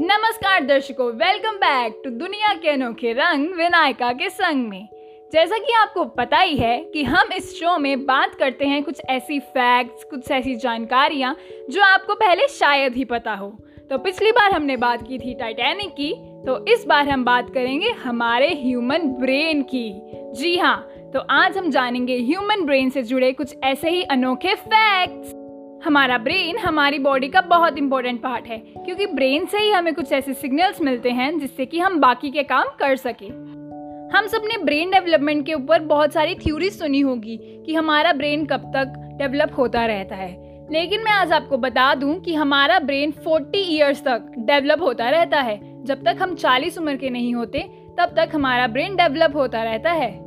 नमस्कार दर्शकों welcome back to दुनिया के अनोखे रंग विनायका के संग में। जैसा कि आपको पता ही है कि हम इस शो में बात करते हैं कुछ ऐसी फैक्ट्स कुछ ऐसी जानकारियाँ जो आपको पहले शायद ही पता हो। तो पिछली बार हमने बात की थी टाइटैनिक की तो इस बार हम बात करेंगे हमारे ह्यूमन ब्रेन की। जी हाँ तो आज हम जानेंगे ह्यूमन ब्रेन से जुड़े कुछ ऐसे ही अनोखे फैक्ट्स हमारा ब्रेन हमारी बॉडी का बहुत इंपॉर्टेंट पार्ट है, क्योंकि ब्रेन से ही हमें कुछ ऐसे सिग्नल्स मिलते हैं जिससे कि हम बाकी के काम कर सके। हम सबने ब्रेन डेवलपमेंट के ऊपर बहुत सारी थ्योरी सुनी होगी कि हमारा ब्रेन कब तक डेवलप होता रहता है। लेकिन मैं आज आपको बता दूँ कि हमारा ब्रेन 40 इयर्स तक डेवलप होता रहता है। जब तक हम 40 उम्र के नहीं होते, तब तक हमारा ब्रेन डेवलप होता रहता है।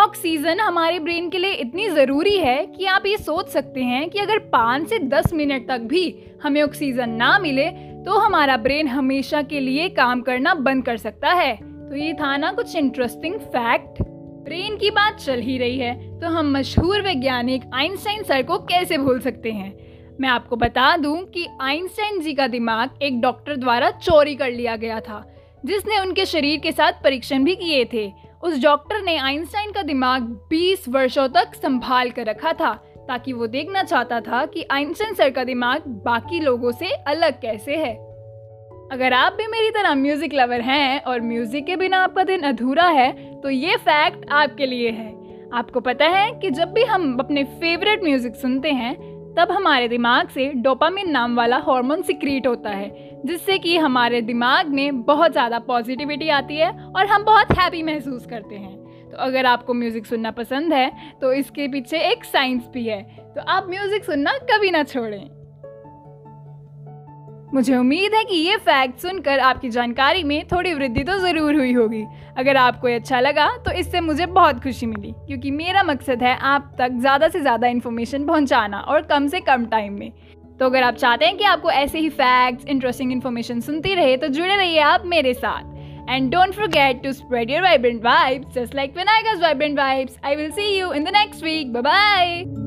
ऑक्सीजन हमारे ब्रेन के लिए इतनी ज़रूरी है कि आप ये सोच सकते हैं कि अगर पाँच से दस मिनट तक भी हमें ऑक्सीजन ना मिले तो हमारा ब्रेन हमेशा के लिए काम करना बंद कर सकता है। तो ये था ना कुछ इंटरेस्टिंग फैक्ट ब्रेन की बात चल ही रही है तो हम मशहूर वैज्ञानिक आइंस्टाइन सर को कैसे भूल सकते हैं? मैं आपको बता दूँ कि आइंस्टाइन जी का दिमाग एक डॉक्टर द्वारा चोरी कर लिया गया था, जिसने उनके शरीर के साथ परीक्षण भी किए थे। उस डॉक्टर ने आइंस्टाइन का दिमाग 20 वर्षों तक संभाल कर रखा था, ताकि वो देखना चाहता था कि आइंस्टाइन सर का दिमाग बाकी लोगों से अलग कैसे है। अगर आप भी मेरी तरह म्यूज़िक लवर हैं और म्यूज़िक के बिना आपका दिन अधूरा है तो ये फैक्ट आपके लिए है। आपको पता है कि जब भी हम अपने फेवरेट म्यूज़िक सुनते हैं तब हमारे दिमाग से डोपामिन नाम वाला हार्मोन सिक्रीट होता है, जिससे कि हमारे दिमाग में बहुत ज़्यादा पॉजिटिविटी आती है और हम बहुत हैप्पी महसूस करते हैं। तो अगर आपको म्यूज़िक सुनना पसंद है तो इसके पीछे एक साइंस भी है। तो आप म्यूज़िक सुनना कभी ना छोड़ें। मुझे उम्मीद है कि ये फैक्ट सुनकर आपकी जानकारी में थोड़ी वृद्धि तो ज़रूर हुई होगी अगर आपको ये अच्छा लगा तो इससे मुझे बहुत खुशी मिली, क्योंकि मेरा मकसद है आप तक ज़्यादा से ज़्यादा इन्फॉर्मेशन पहुँचाना और कम से कम टाइम में तो अगर आप चाहते हैं कि आपको ऐसे ही फैक्ट्स इंटरेस्टिंग इन्फॉर्मेशन सुनती रहे तो जुड़े रहिए आप मेरे साथ and don't forget to spread your vibrant vibes just like Vinayaka's vibrant vibes. I will see you in the next week. Bye bye.